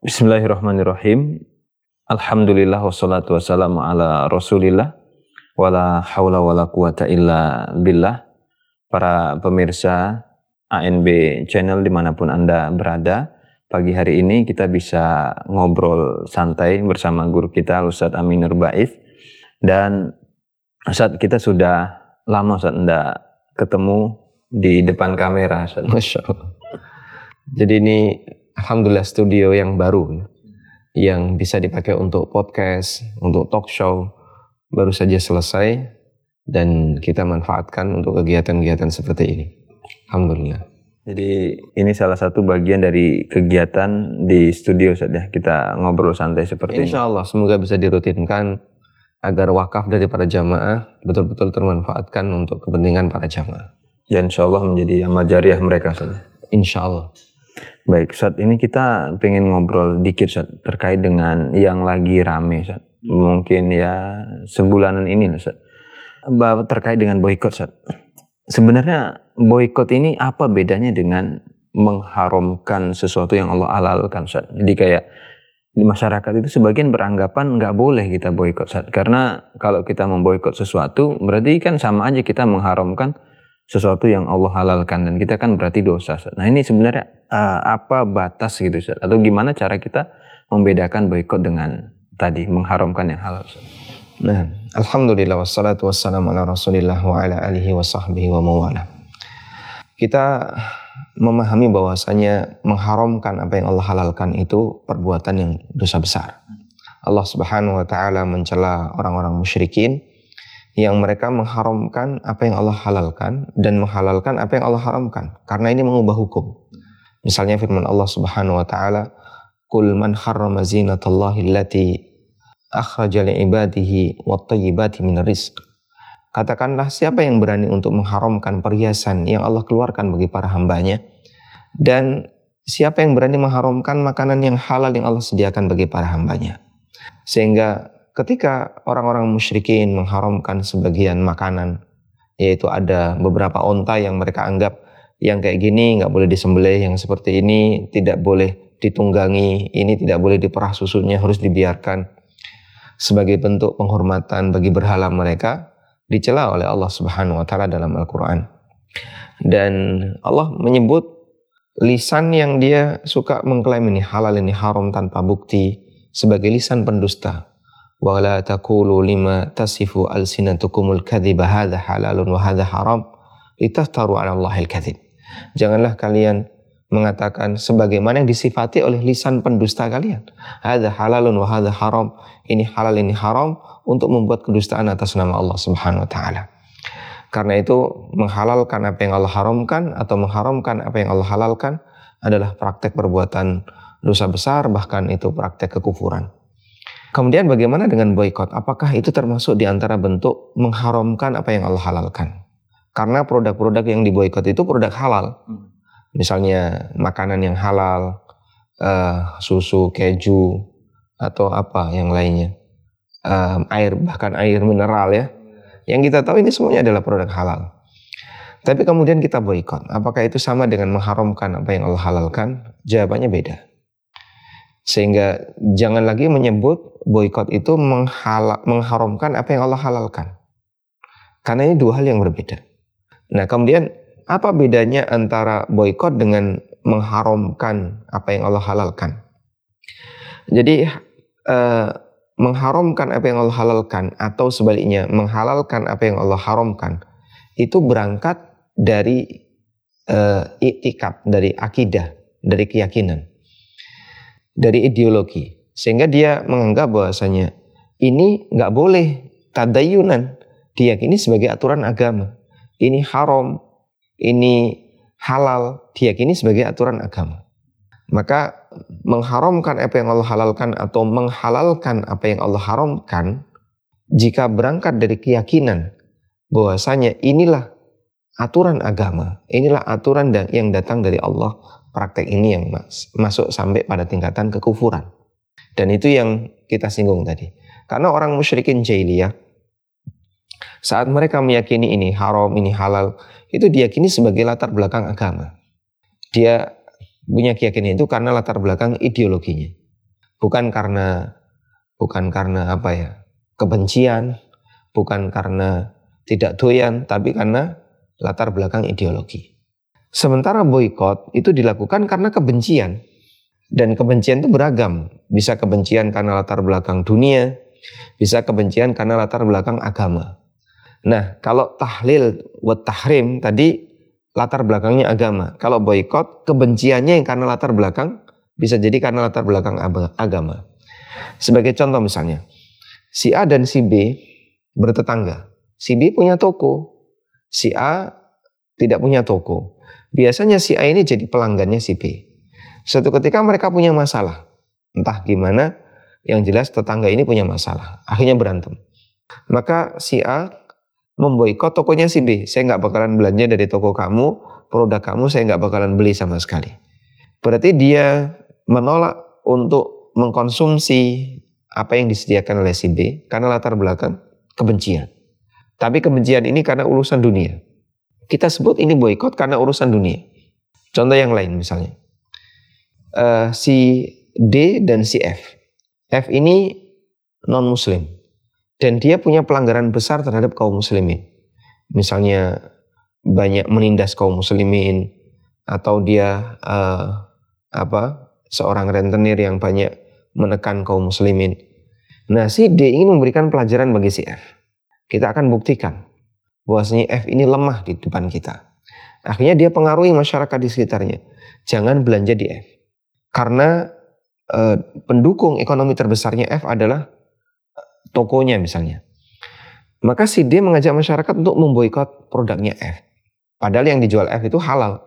Bismillahirrahmanirrahim. Alhamdulillah wassalatu wassalamu ala rasulillah. Wala hawla wala quwata illa billah. Para pemirsa ANB channel di mana pun Anda berada. Pagi hari ini kita bisa ngobrol santai bersama guru kita Ustadz Aminur Baif. Dan saat kita sudah lama saat Anda ketemu di depan kamera. Ustadz. Masya Allah. Jadi ini alhamdulillah studio yang baru yang bisa dipakai untuk podcast, untuk talk show baru saja selesai dan kita manfaatkan untuk kegiatan-kegiatan seperti ini. Alhamdulillah. Jadi ini salah satu bagian dari kegiatan di studio saja kita ngobrol santai seperti Insya Allah semoga bisa dirutinkan agar wakaf dari para jamaah betul-betul termanfaatkan untuk kepentingan para jamaah. Ya insya Allah menjadi amal jariah mereka saja. Insya Allah. Baik, saat ini kita pengen ngobrol dikit Sat, terkait dengan yang lagi rame Sat. Mungkin ya sebulanan ini Sat. Terkait dengan boykot Sat. Sebenarnya boykot ini apa bedanya dengan mengharamkan sesuatu yang Allah halalkan Sat. Jadi kayak di masyarakat itu sebagian beranggapan nggak boleh kita boykot Sat. Karena kalau kita memboykot sesuatu berarti kan sama aja kita mengharamkan sesuatu yang Allah halalkan dan kita kan berarti dosa. Nah ini sebenarnya uh, apa batas gitu Ustaz? Atau gimana cara kita membedakan boykot dengan tadi mengharamkan yang halal Ustaz? Nah, Alhamdulillah wassalatu wassalamu ala rasulillah wa ala alihi wa sahbihi wa mawala. Kita memahami bahwasanya mengharamkan apa yang Allah halalkan itu perbuatan yang dosa besar. Allah Subhanahu wa taala mencela orang-orang musyrikin yang mereka mengharamkan apa yang Allah halalkan dan menghalalkan apa yang Allah haramkan karena ini mengubah hukum. Misalnya firman Allah Subhanahu wa taala, "Qul man harrama zinatallahi allati akhraja li ibadihi wat thayyibati minar rizq." Katakanlah siapa yang berani untuk mengharamkan perhiasan yang Allah keluarkan bagi para hambanya dan siapa yang berani mengharamkan makanan yang halal yang Allah sediakan bagi para hambanya. Sehingga ketika orang-orang musyrikin mengharamkan sebagian makanan, yaitu ada beberapa onta yang mereka anggap yang kayak gini nggak boleh disembelih, yang seperti ini tidak boleh ditunggangi, ini tidak boleh diperah susunya, harus dibiarkan sebagai bentuk penghormatan bagi berhala mereka dicela oleh Allah Subhanahu wa taala dalam Al-Qur'an. Dan Allah menyebut lisan yang dia suka mengklaim ini halal ini haram tanpa bukti sebagai lisan pendusta wa la taqulu lima tasifu alsinatukumul kadhiba hadza halalun wa hadza haram litaftaru 'ala Janganlah kalian mengatakan sebagaimana yang disifati oleh lisan pendusta kalian. Hadza halalun wa hadza haram. Ini halal ini haram untuk membuat kedustaan atas nama Allah Subhanahu wa taala. Karena itu menghalalkan apa yang Allah haramkan atau mengharamkan apa yang Allah halalkan adalah praktek perbuatan dosa besar bahkan itu praktek kekufuran. Kemudian bagaimana dengan boykot? Apakah itu termasuk di antara bentuk mengharamkan apa yang Allah halalkan? Karena produk-produk yang diboykot itu produk halal. Hmm. Misalnya makanan yang halal, uh, susu, keju, atau apa yang lainnya. Um, air, bahkan air mineral ya. Yang kita tahu ini semuanya adalah produk halal. Tapi kemudian kita boykot. Apakah itu sama dengan mengharamkan apa yang Allah halalkan? Jawabannya beda. Sehingga jangan lagi menyebut boykot itu mengharamkan apa yang Allah halalkan. Karena ini dua hal yang berbeda. Nah kemudian apa bedanya antara boykot dengan mengharamkan apa yang Allah halalkan? Jadi eh, mengharamkan apa yang Allah halalkan atau sebaliknya menghalalkan apa yang Allah haramkan itu berangkat dari eh, itikad, dari akidah, dari keyakinan dari ideologi. Sehingga dia menganggap bahwasanya ini nggak boleh tadayunan diyakini sebagai aturan agama. Ini haram, ini halal diyakini sebagai aturan agama. Maka mengharamkan apa yang Allah halalkan atau menghalalkan apa yang Allah haramkan jika berangkat dari keyakinan bahwasanya inilah aturan agama, inilah aturan yang datang dari Allah praktek ini yang masuk sampai pada tingkatan kekufuran. Dan itu yang kita singgung tadi. Karena orang musyrikin jahiliyah saat mereka meyakini ini haram, ini halal, itu diyakini sebagai latar belakang agama. Dia punya keyakinan itu karena latar belakang ideologinya. Bukan karena bukan karena apa ya? kebencian, bukan karena tidak doyan, tapi karena latar belakang ideologi. Sementara boykot itu dilakukan karena kebencian. Dan kebencian itu beragam. Bisa kebencian karena latar belakang dunia, bisa kebencian karena latar belakang agama. Nah, kalau tahlil wa tahrim tadi latar belakangnya agama. Kalau boykot, kebenciannya yang karena latar belakang bisa jadi karena latar belakang agama. Sebagai contoh misalnya, si A dan si B bertetangga. Si B punya toko, si A tidak punya toko. Biasanya si A ini jadi pelanggannya si B. Suatu ketika mereka punya masalah, entah gimana, yang jelas tetangga ini punya masalah. Akhirnya berantem. Maka si A memboikot tokonya si B. Saya nggak bakalan belanja dari toko kamu, produk kamu saya nggak bakalan beli sama sekali. Berarti dia menolak untuk mengkonsumsi apa yang disediakan oleh si B karena latar belakang kebencian. Tapi kebencian ini karena urusan dunia. Kita sebut ini boykot karena urusan dunia. Contoh yang lain misalnya. Uh, si D dan si F. F ini non muslim dan dia punya pelanggaran besar terhadap kaum muslimin. Misalnya banyak menindas kaum muslimin atau dia uh, apa seorang rentenir yang banyak menekan kaum muslimin. Nah, si D ingin memberikan pelajaran bagi si F. Kita akan buktikan bahwasanya F ini lemah di depan kita. Akhirnya dia pengaruhi masyarakat di sekitarnya. Jangan belanja di F. Karena uh, pendukung ekonomi terbesarnya F adalah tokonya misalnya. Maka si D mengajak masyarakat untuk memboikot produknya F. Padahal yang dijual F itu halal.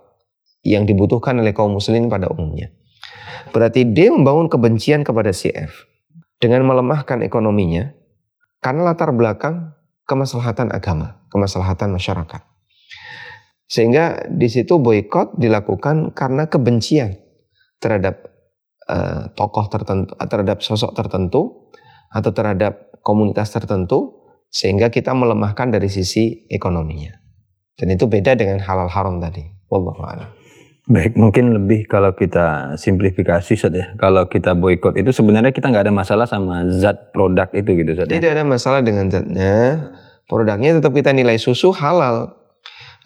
Yang dibutuhkan oleh kaum muslimin pada umumnya. Berarti D membangun kebencian kepada si F. Dengan melemahkan ekonominya. Karena latar belakang kemaslahatan agama. Kemaslahatan masyarakat. Sehingga di situ boykot dilakukan karena kebencian terhadap uh, tokoh tertentu, terhadap sosok tertentu, atau terhadap komunitas tertentu sehingga kita melemahkan dari sisi ekonominya. Dan itu beda dengan halal haram tadi. Wallahu a'lam. Baik, mungkin lebih kalau kita simplifikasi saja. Ya. Kalau kita boykot itu sebenarnya kita nggak ada masalah sama zat produk itu gitu saja. Ya. Tidak ada masalah dengan zatnya. Produknya tetap kita nilai susu halal,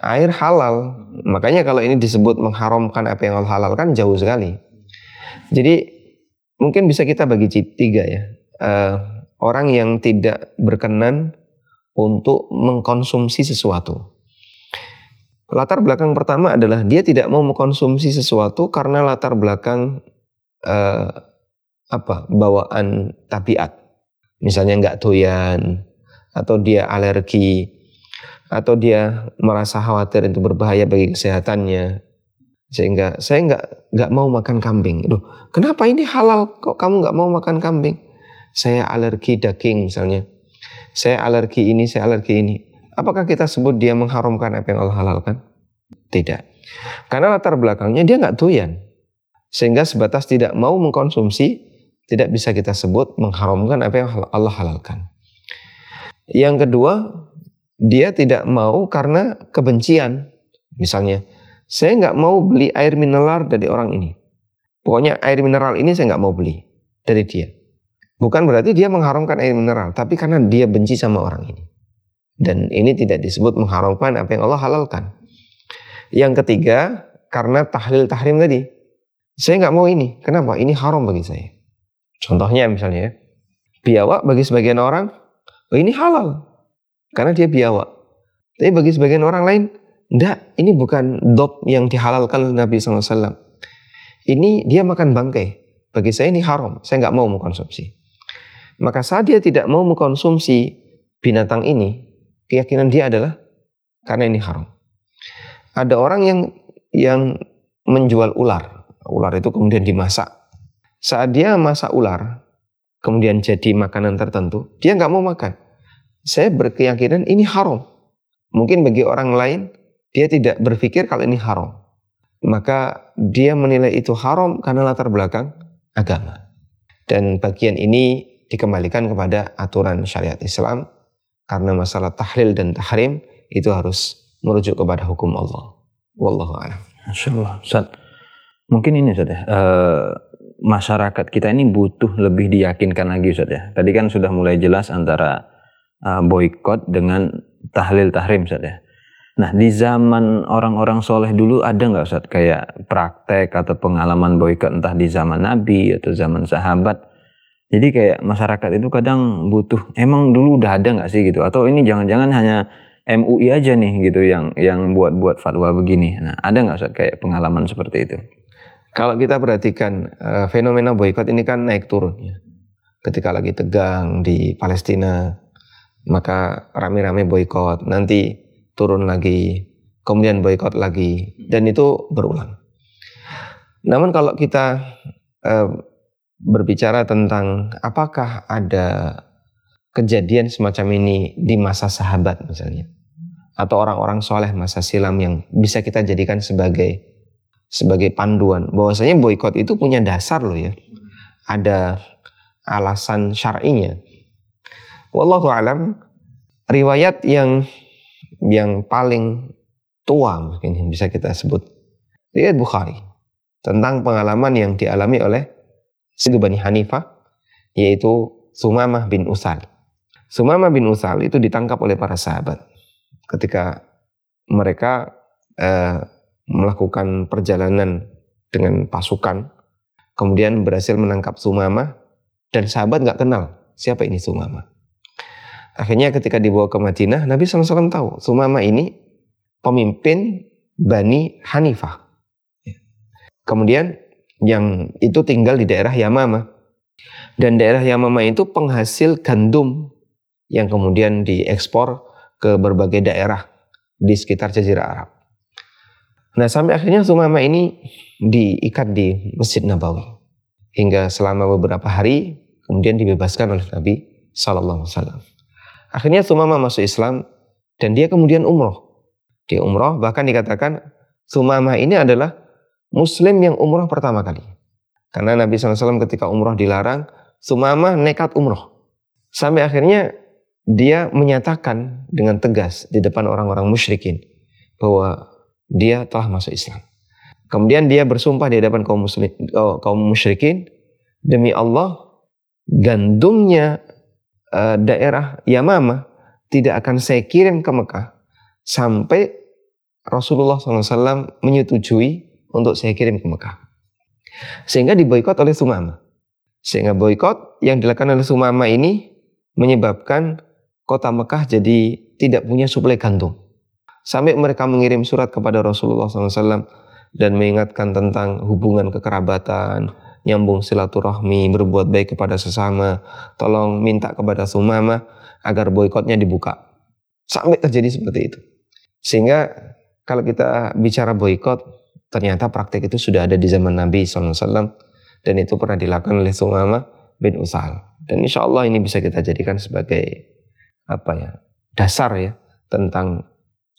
air halal. Makanya kalau ini disebut mengharamkan apa yang Allah halalkan jauh sekali. Jadi mungkin bisa kita bagi tiga ya. Uh, orang yang tidak berkenan untuk mengkonsumsi sesuatu. Latar belakang pertama adalah dia tidak mau mengkonsumsi sesuatu karena latar belakang uh, apa bawaan tabiat. Misalnya nggak doyan atau dia alergi atau dia merasa khawatir itu berbahaya bagi kesehatannya sehingga saya nggak nggak mau makan kambing. Duh, kenapa ini halal kok kamu nggak mau makan kambing? saya alergi daging misalnya, saya alergi ini, saya alergi ini. Apakah kita sebut dia mengharamkan apa yang Allah halalkan? Tidak. Karena latar belakangnya dia nggak doyan. Sehingga sebatas tidak mau mengkonsumsi, tidak bisa kita sebut mengharamkan apa yang Allah halalkan. Yang kedua, dia tidak mau karena kebencian. Misalnya, saya nggak mau beli air mineral dari orang ini. Pokoknya air mineral ini saya nggak mau beli dari dia. Bukan berarti dia mengharamkan air mineral, tapi karena dia benci sama orang ini. Dan ini tidak disebut mengharamkan apa yang Allah halalkan. Yang ketiga, karena tahlil tahrim tadi. Saya nggak mau ini. Kenapa? Ini haram bagi saya. Contohnya misalnya, biawak bagi sebagian orang, oh ini halal. Karena dia biawak. Tapi bagi sebagian orang lain, enggak, ini bukan dop yang dihalalkan oleh Nabi SAW. Ini dia makan bangkai. Bagi saya ini haram. Saya nggak mau mengkonsumsi. Maka saat dia tidak mau mengkonsumsi binatang ini, keyakinan dia adalah karena ini haram. Ada orang yang yang menjual ular. Ular itu kemudian dimasak. Saat dia masak ular, kemudian jadi makanan tertentu, dia nggak mau makan. Saya berkeyakinan ini haram. Mungkin bagi orang lain, dia tidak berpikir kalau ini haram. Maka dia menilai itu haram karena latar belakang agama. Dan bagian ini dikembalikan kepada aturan syariat Islam karena masalah tahlil dan tahrim itu harus merujuk kepada hukum Allah. Wallahu a'lam. Insyaallah. Mungkin ini Ustaz ya. Uh, masyarakat kita ini butuh lebih diyakinkan lagi Ustaz ya. Tadi kan sudah mulai jelas antara uh, boykot dengan tahlil tahrim Ustaz ya. Nah di zaman orang-orang soleh dulu ada nggak Ustaz kayak praktek atau pengalaman boykot entah di zaman Nabi atau zaman sahabat. Jadi kayak masyarakat itu kadang butuh emang dulu udah ada nggak sih gitu atau ini jangan-jangan hanya MUI aja nih gitu yang yang buat-buat fatwa begini. Nah, ada nggak Ustaz kayak pengalaman seperti itu? Kalau kita perhatikan uh, fenomena boykot ini kan naik turun ya. Ketika lagi tegang di Palestina, maka rame-rame boykot, nanti turun lagi, kemudian boykot lagi, dan itu berulang. Namun kalau kita uh, berbicara tentang apakah ada kejadian semacam ini di masa sahabat misalnya, atau orang-orang soleh masa silam yang bisa kita jadikan sebagai sebagai panduan. Bahwasanya boykot itu punya dasar loh ya. Ada alasan syar'inya. Wallahu alam riwayat yang yang paling tua mungkin yang bisa kita sebut. Riwayat Bukhari tentang pengalaman yang dialami oleh Sidhu Bani Hanifah yaitu Sumamah bin Usal. Sumamah bin Usal itu ditangkap oleh para sahabat ketika mereka eh, melakukan perjalanan dengan pasukan, kemudian berhasil menangkap Sumama dan sahabat nggak kenal siapa ini Sumama. Akhirnya ketika dibawa ke Madinah, Nabi SAW tahu Sumama ini pemimpin Bani Hanifah. Kemudian yang itu tinggal di daerah Yamama. Dan daerah Yamama itu penghasil gandum yang kemudian diekspor ke berbagai daerah di sekitar Jazirah Arab. Nah sampai akhirnya Sumama ini diikat di Masjid Nabawi hingga selama beberapa hari kemudian dibebaskan oleh Nabi Wasallam. Akhirnya Sumama masuk Islam dan dia kemudian umroh. Dia umroh bahkan dikatakan Sumama ini adalah Muslim yang umroh pertama kali. Karena Nabi SAW ketika umroh dilarang, Sumama nekat umroh. Sampai akhirnya dia menyatakan dengan tegas di depan orang-orang musyrikin bahwa dia telah masuk Islam. Kemudian dia bersumpah di hadapan kaum muslim, oh, kaum musyrikin demi Allah gandumnya uh, daerah Yamama tidak akan saya kirim ke Mekah sampai Rasulullah SAW menyetujui untuk saya kirim ke Mekah. Sehingga diboikot oleh Sumama. Sehingga boikot yang dilakukan oleh Sumama ini menyebabkan kota Mekah jadi tidak punya suplai gandum. Sampai mereka mengirim surat kepada Rasulullah SAW dan mengingatkan tentang hubungan kekerabatan, nyambung silaturahmi, berbuat baik kepada sesama, tolong minta kepada Sumama agar boykotnya dibuka. Sampai terjadi seperti itu. Sehingga kalau kita bicara boykot, ternyata praktek itu sudah ada di zaman Nabi SAW dan itu pernah dilakukan oleh Sumama bin Usal. Dan insya Allah ini bisa kita jadikan sebagai apa ya dasar ya tentang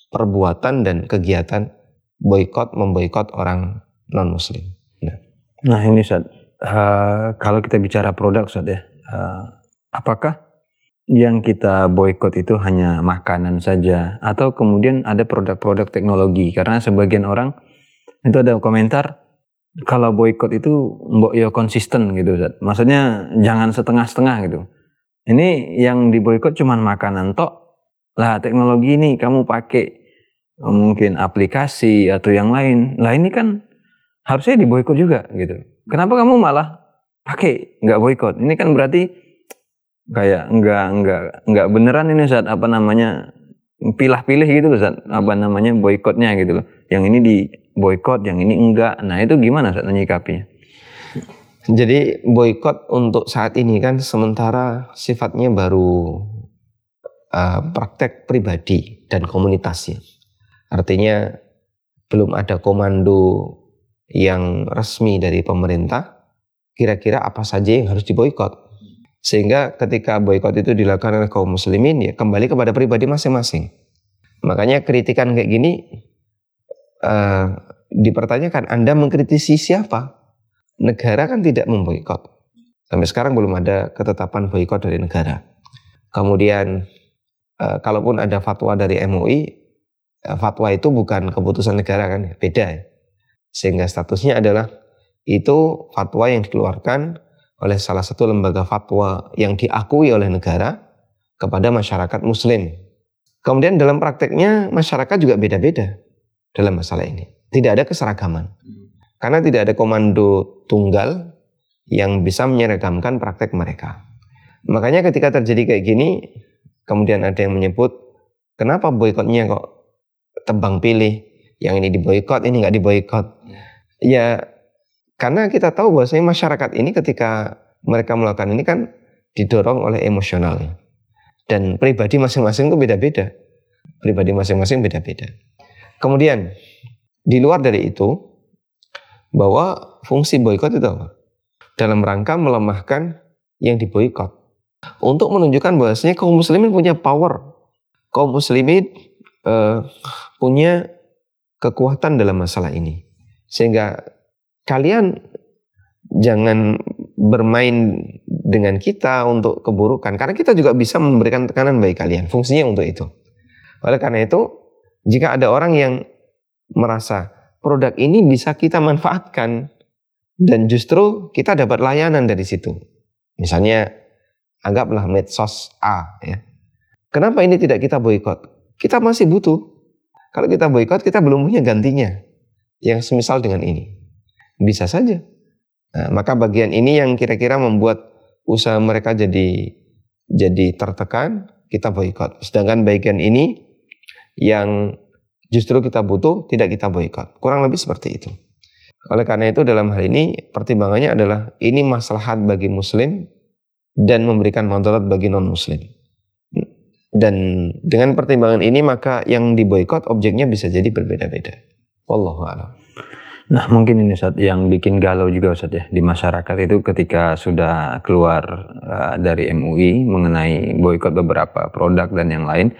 perbuatan dan kegiatan boykot memboikot orang non muslim. Nah, nah ini saat uh, eh, kalau kita bicara produk saat ya, uh, apakah yang kita boykot itu hanya makanan saja atau kemudian ada produk-produk teknologi karena sebagian orang itu ada komentar kalau boykot itu mbok yo konsisten gitu Zat. Maksudnya jangan setengah-setengah gitu. Ini yang diboykot cuma makanan tok. Lah teknologi ini kamu pakai eh, mungkin aplikasi atau yang lain. Lah ini kan harusnya diboykot juga gitu. Kenapa kamu malah pakai nggak boykot? Ini kan berarti kayak nggak nggak nggak beneran ini saat apa namanya pilah-pilih gitu loh saat apa namanya boykotnya gitu loh. Yang ini di boykot, yang ini enggak. Nah itu gimana saat menyikapinya? Jadi boykot untuk saat ini kan sementara sifatnya baru uh, praktek pribadi dan komunitasnya. Artinya belum ada komando yang resmi dari pemerintah. Kira-kira apa saja yang harus diboykot? Sehingga ketika boykot itu dilakukan oleh kaum muslimin ya kembali kepada pribadi masing-masing. Makanya kritikan kayak gini uh, dipertanyakan Anda mengkritisi siapa? negara kan tidak memboikot. Sampai sekarang belum ada ketetapan boikot dari negara. Kemudian uh, kalaupun ada fatwa dari MUI, uh, fatwa itu bukan keputusan negara kan, beda. Ya. Sehingga statusnya adalah itu fatwa yang dikeluarkan oleh salah satu lembaga fatwa yang diakui oleh negara kepada masyarakat muslim. Kemudian dalam prakteknya masyarakat juga beda-beda dalam masalah ini. Tidak ada keseragaman. Karena tidak ada komando tunggal yang bisa menyeragamkan praktek mereka. Makanya ketika terjadi kayak gini, kemudian ada yang menyebut, kenapa boykotnya kok tebang pilih, yang ini diboykot, ini nggak diboykot. Ya karena kita tahu bahwasanya masyarakat ini ketika mereka melakukan ini kan didorong oleh emosionalnya. Dan pribadi masing-masing itu beda-beda. Pribadi masing-masing beda-beda. Kemudian di luar dari itu bahwa fungsi boykot itu apa? Dalam rangka melemahkan yang diboykot. Untuk menunjukkan bahwasanya kaum muslimin punya power. Kaum muslimin uh, punya kekuatan dalam masalah ini. Sehingga kalian jangan bermain dengan kita untuk keburukan karena kita juga bisa memberikan tekanan bagi kalian fungsinya untuk itu oleh karena itu jika ada orang yang merasa produk ini bisa kita manfaatkan dan justru kita dapat layanan dari situ misalnya anggaplah medsos A ya kenapa ini tidak kita boykot kita masih butuh kalau kita boykot kita belum punya gantinya yang semisal dengan ini bisa saja. Nah, maka bagian ini yang kira-kira membuat usaha mereka jadi jadi tertekan, kita boykot. Sedangkan bagian ini yang justru kita butuh tidak kita boykot. Kurang lebih seperti itu. Oleh karena itu dalam hal ini pertimbangannya adalah ini maslahat bagi muslim dan memberikan manfaat bagi non muslim. Dan dengan pertimbangan ini maka yang diboykot objeknya bisa jadi berbeda-beda. Wallahu a'lam. Nah mungkin ini saat yang bikin galau juga Ustaz ya di masyarakat itu ketika sudah keluar uh, dari MUI mengenai boykot beberapa produk dan yang lain,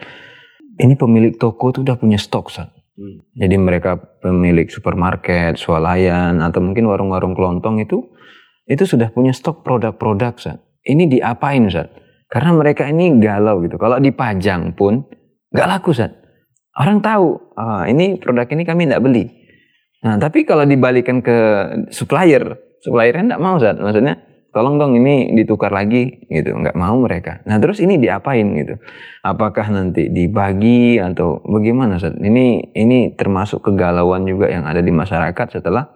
ini pemilik toko itu udah punya stok Ustaz. Hmm. Jadi mereka pemilik supermarket, swalayan atau mungkin warung-warung kelontong itu itu sudah punya stok produk-produk Ustaz. Ini diapain Ustaz? Karena mereka ini galau gitu. Kalau dipajang pun nggak laku Ustaz. Orang tahu, oh, ini produk ini kami tidak beli Nah, tapi kalau dibalikan ke supplier, suppliernya enggak mau, Zat. Maksudnya, tolong dong ini ditukar lagi gitu, nggak mau mereka. Nah, terus ini diapain gitu? Apakah nanti dibagi atau bagaimana, Zat? Ini ini termasuk kegalauan juga yang ada di masyarakat setelah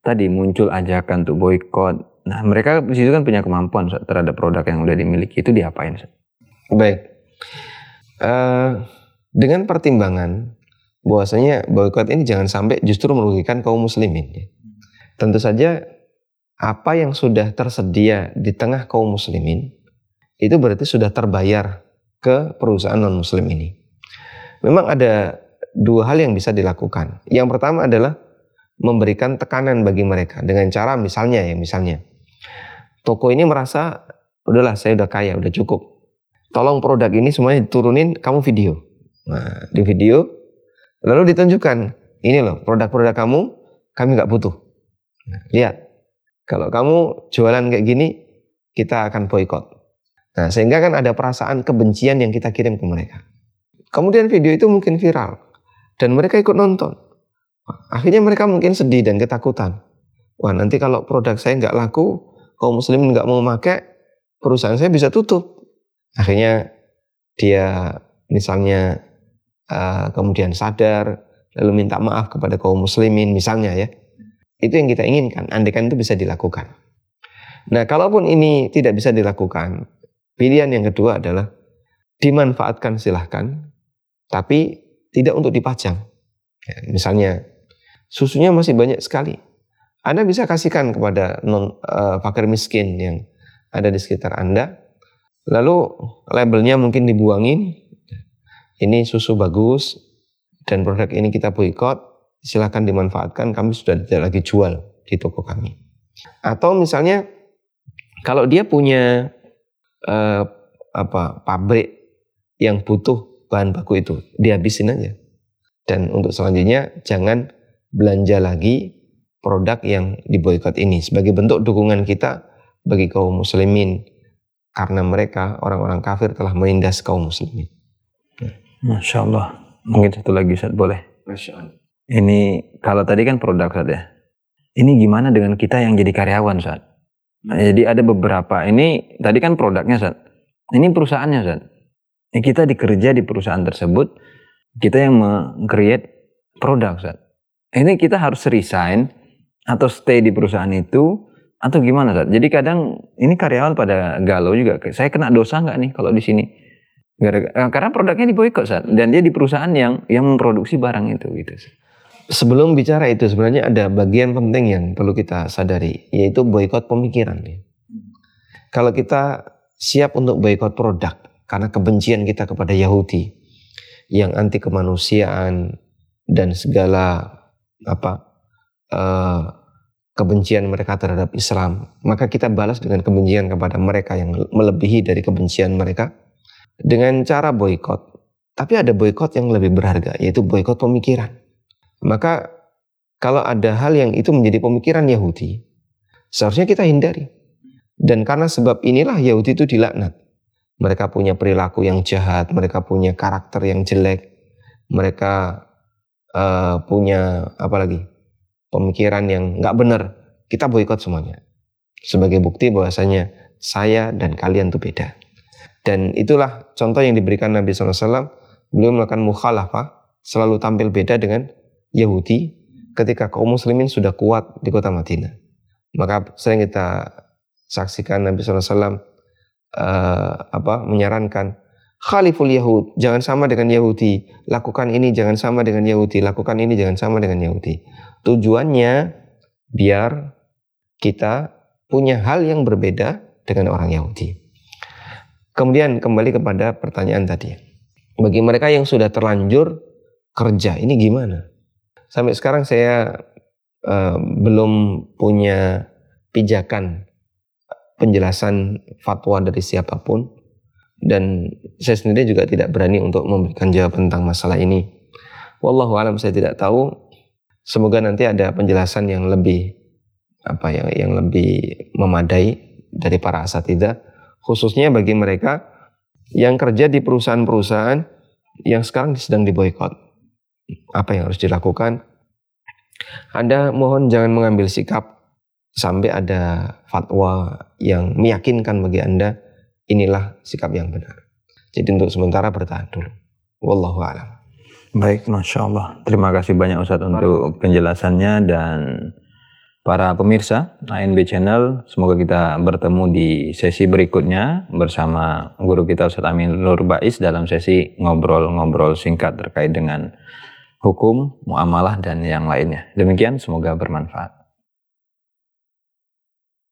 tadi muncul ajakan untuk boykot. Nah, mereka di situ kan punya kemampuan terhadap produk yang udah dimiliki itu diapain? Baik. Uh, dengan pertimbangan bahwasanya boykot ini jangan sampai justru merugikan kaum muslimin. Ya. Tentu saja apa yang sudah tersedia di tengah kaum muslimin itu berarti sudah terbayar ke perusahaan non muslim ini. Memang ada dua hal yang bisa dilakukan. Yang pertama adalah memberikan tekanan bagi mereka dengan cara misalnya ya misalnya toko ini merasa udahlah saya udah kaya udah cukup tolong produk ini semuanya diturunin kamu video nah di video Lalu ditunjukkan, ini loh produk-produk kamu, kami nggak butuh. Nah, lihat, kalau kamu jualan kayak gini, kita akan boykot. Nah, sehingga kan ada perasaan kebencian yang kita kirim ke mereka. Kemudian video itu mungkin viral dan mereka ikut nonton. Akhirnya mereka mungkin sedih dan ketakutan. Wah nanti kalau produk saya nggak laku, kaum muslim nggak mau pakai, perusahaan saya bisa tutup. Akhirnya dia misalnya uh, kemudian sadar lalu minta maaf kepada kaum muslimin misalnya ya. Itu yang kita inginkan andaikan itu bisa dilakukan. Nah kalaupun ini tidak bisa dilakukan pilihan yang kedua adalah dimanfaatkan silahkan tapi tidak untuk dipajang. Ya, misalnya susunya masih banyak sekali anda bisa kasihkan kepada non uh, fakir miskin yang ada di sekitar Anda. Lalu labelnya mungkin dibuangin, ini susu bagus dan produk ini kita boykot, silahkan dimanfaatkan, kami sudah tidak lagi jual di toko kami. Atau misalnya kalau dia punya eh, apa pabrik yang butuh bahan baku itu, dihabisin aja. Dan untuk selanjutnya jangan belanja lagi produk yang diboykot ini sebagai bentuk dukungan kita bagi kaum muslimin karena mereka orang-orang kafir telah menindas kaum muslimin. Masya Allah. Mungkin satu lagi Ustaz boleh. Masya Allah. Ini kalau tadi kan produk Ustaz ya. ini gimana dengan kita yang jadi karyawan saat? Nah, jadi ada beberapa ini tadi kan produknya saat. Ini perusahaannya saat. Ya, kita dikerja di perusahaan tersebut, kita yang meng-create produk saat. Ini kita harus resign atau stay di perusahaan itu atau gimana saat? Jadi kadang ini karyawan pada galau juga. Saya kena dosa nggak nih kalau di sini? Gara-gara, karena produknya diboykot saat dan dia di perusahaan yang yang memproduksi barang itu gitu. Sebelum bicara itu sebenarnya ada bagian penting yang perlu kita sadari yaitu boykot pemikiran. Kalau kita siap untuk boykot produk karena kebencian kita kepada Yahudi yang anti kemanusiaan dan segala apa uh, kebencian mereka terhadap Islam, maka kita balas dengan kebencian kepada mereka yang melebihi dari kebencian mereka dengan cara boykot. Tapi ada boykot yang lebih berharga yaitu boykot pemikiran. Maka kalau ada hal yang itu menjadi pemikiran Yahudi, seharusnya kita hindari. Dan karena sebab inilah Yahudi itu dilaknat. Mereka punya perilaku yang jahat, mereka punya karakter yang jelek, mereka uh, punya apa lagi pemikiran yang nggak benar. Kita boykot semuanya sebagai bukti bahwasanya saya dan kalian itu beda. Dan itulah contoh yang diberikan Nabi SAW. Beliau melakukan mukhalafah, selalu tampil beda dengan Yahudi ketika kaum muslimin sudah kuat di kota Madinah. Maka sering kita saksikan Nabi SAW uh, eh, apa menyarankan Khaliful Yahud, jangan sama dengan Yahudi. Lakukan ini jangan sama dengan Yahudi. Lakukan ini jangan sama dengan Yahudi. Tujuannya biar kita punya hal yang berbeda dengan orang Yahudi. Kemudian kembali kepada pertanyaan tadi. Bagi mereka yang sudah terlanjur kerja, ini gimana? sampai sekarang saya uh, belum punya pijakan penjelasan fatwa dari siapa pun dan saya sendiri juga tidak berani untuk memberikan jawaban tentang masalah ini. Wallahu alam saya tidak tahu. Semoga nanti ada penjelasan yang lebih apa yang yang lebih memadai dari para asatidah khususnya bagi mereka yang kerja di perusahaan-perusahaan yang sekarang sedang diboykot apa yang harus dilakukan. Anda mohon jangan mengambil sikap sampai ada fatwa yang meyakinkan bagi Anda inilah sikap yang benar. Jadi untuk sementara bertahan dulu. Wallahu a'lam. Baik, Masya Allah. Terima kasih banyak Ustaz untuk penjelasannya dan para pemirsa ANB Channel. Semoga kita bertemu di sesi berikutnya bersama guru kita Ustaz Amin Nur Bais dalam sesi ngobrol-ngobrol singkat terkait dengan hukum, muamalah, dan yang lainnya. Demikian, semoga bermanfaat.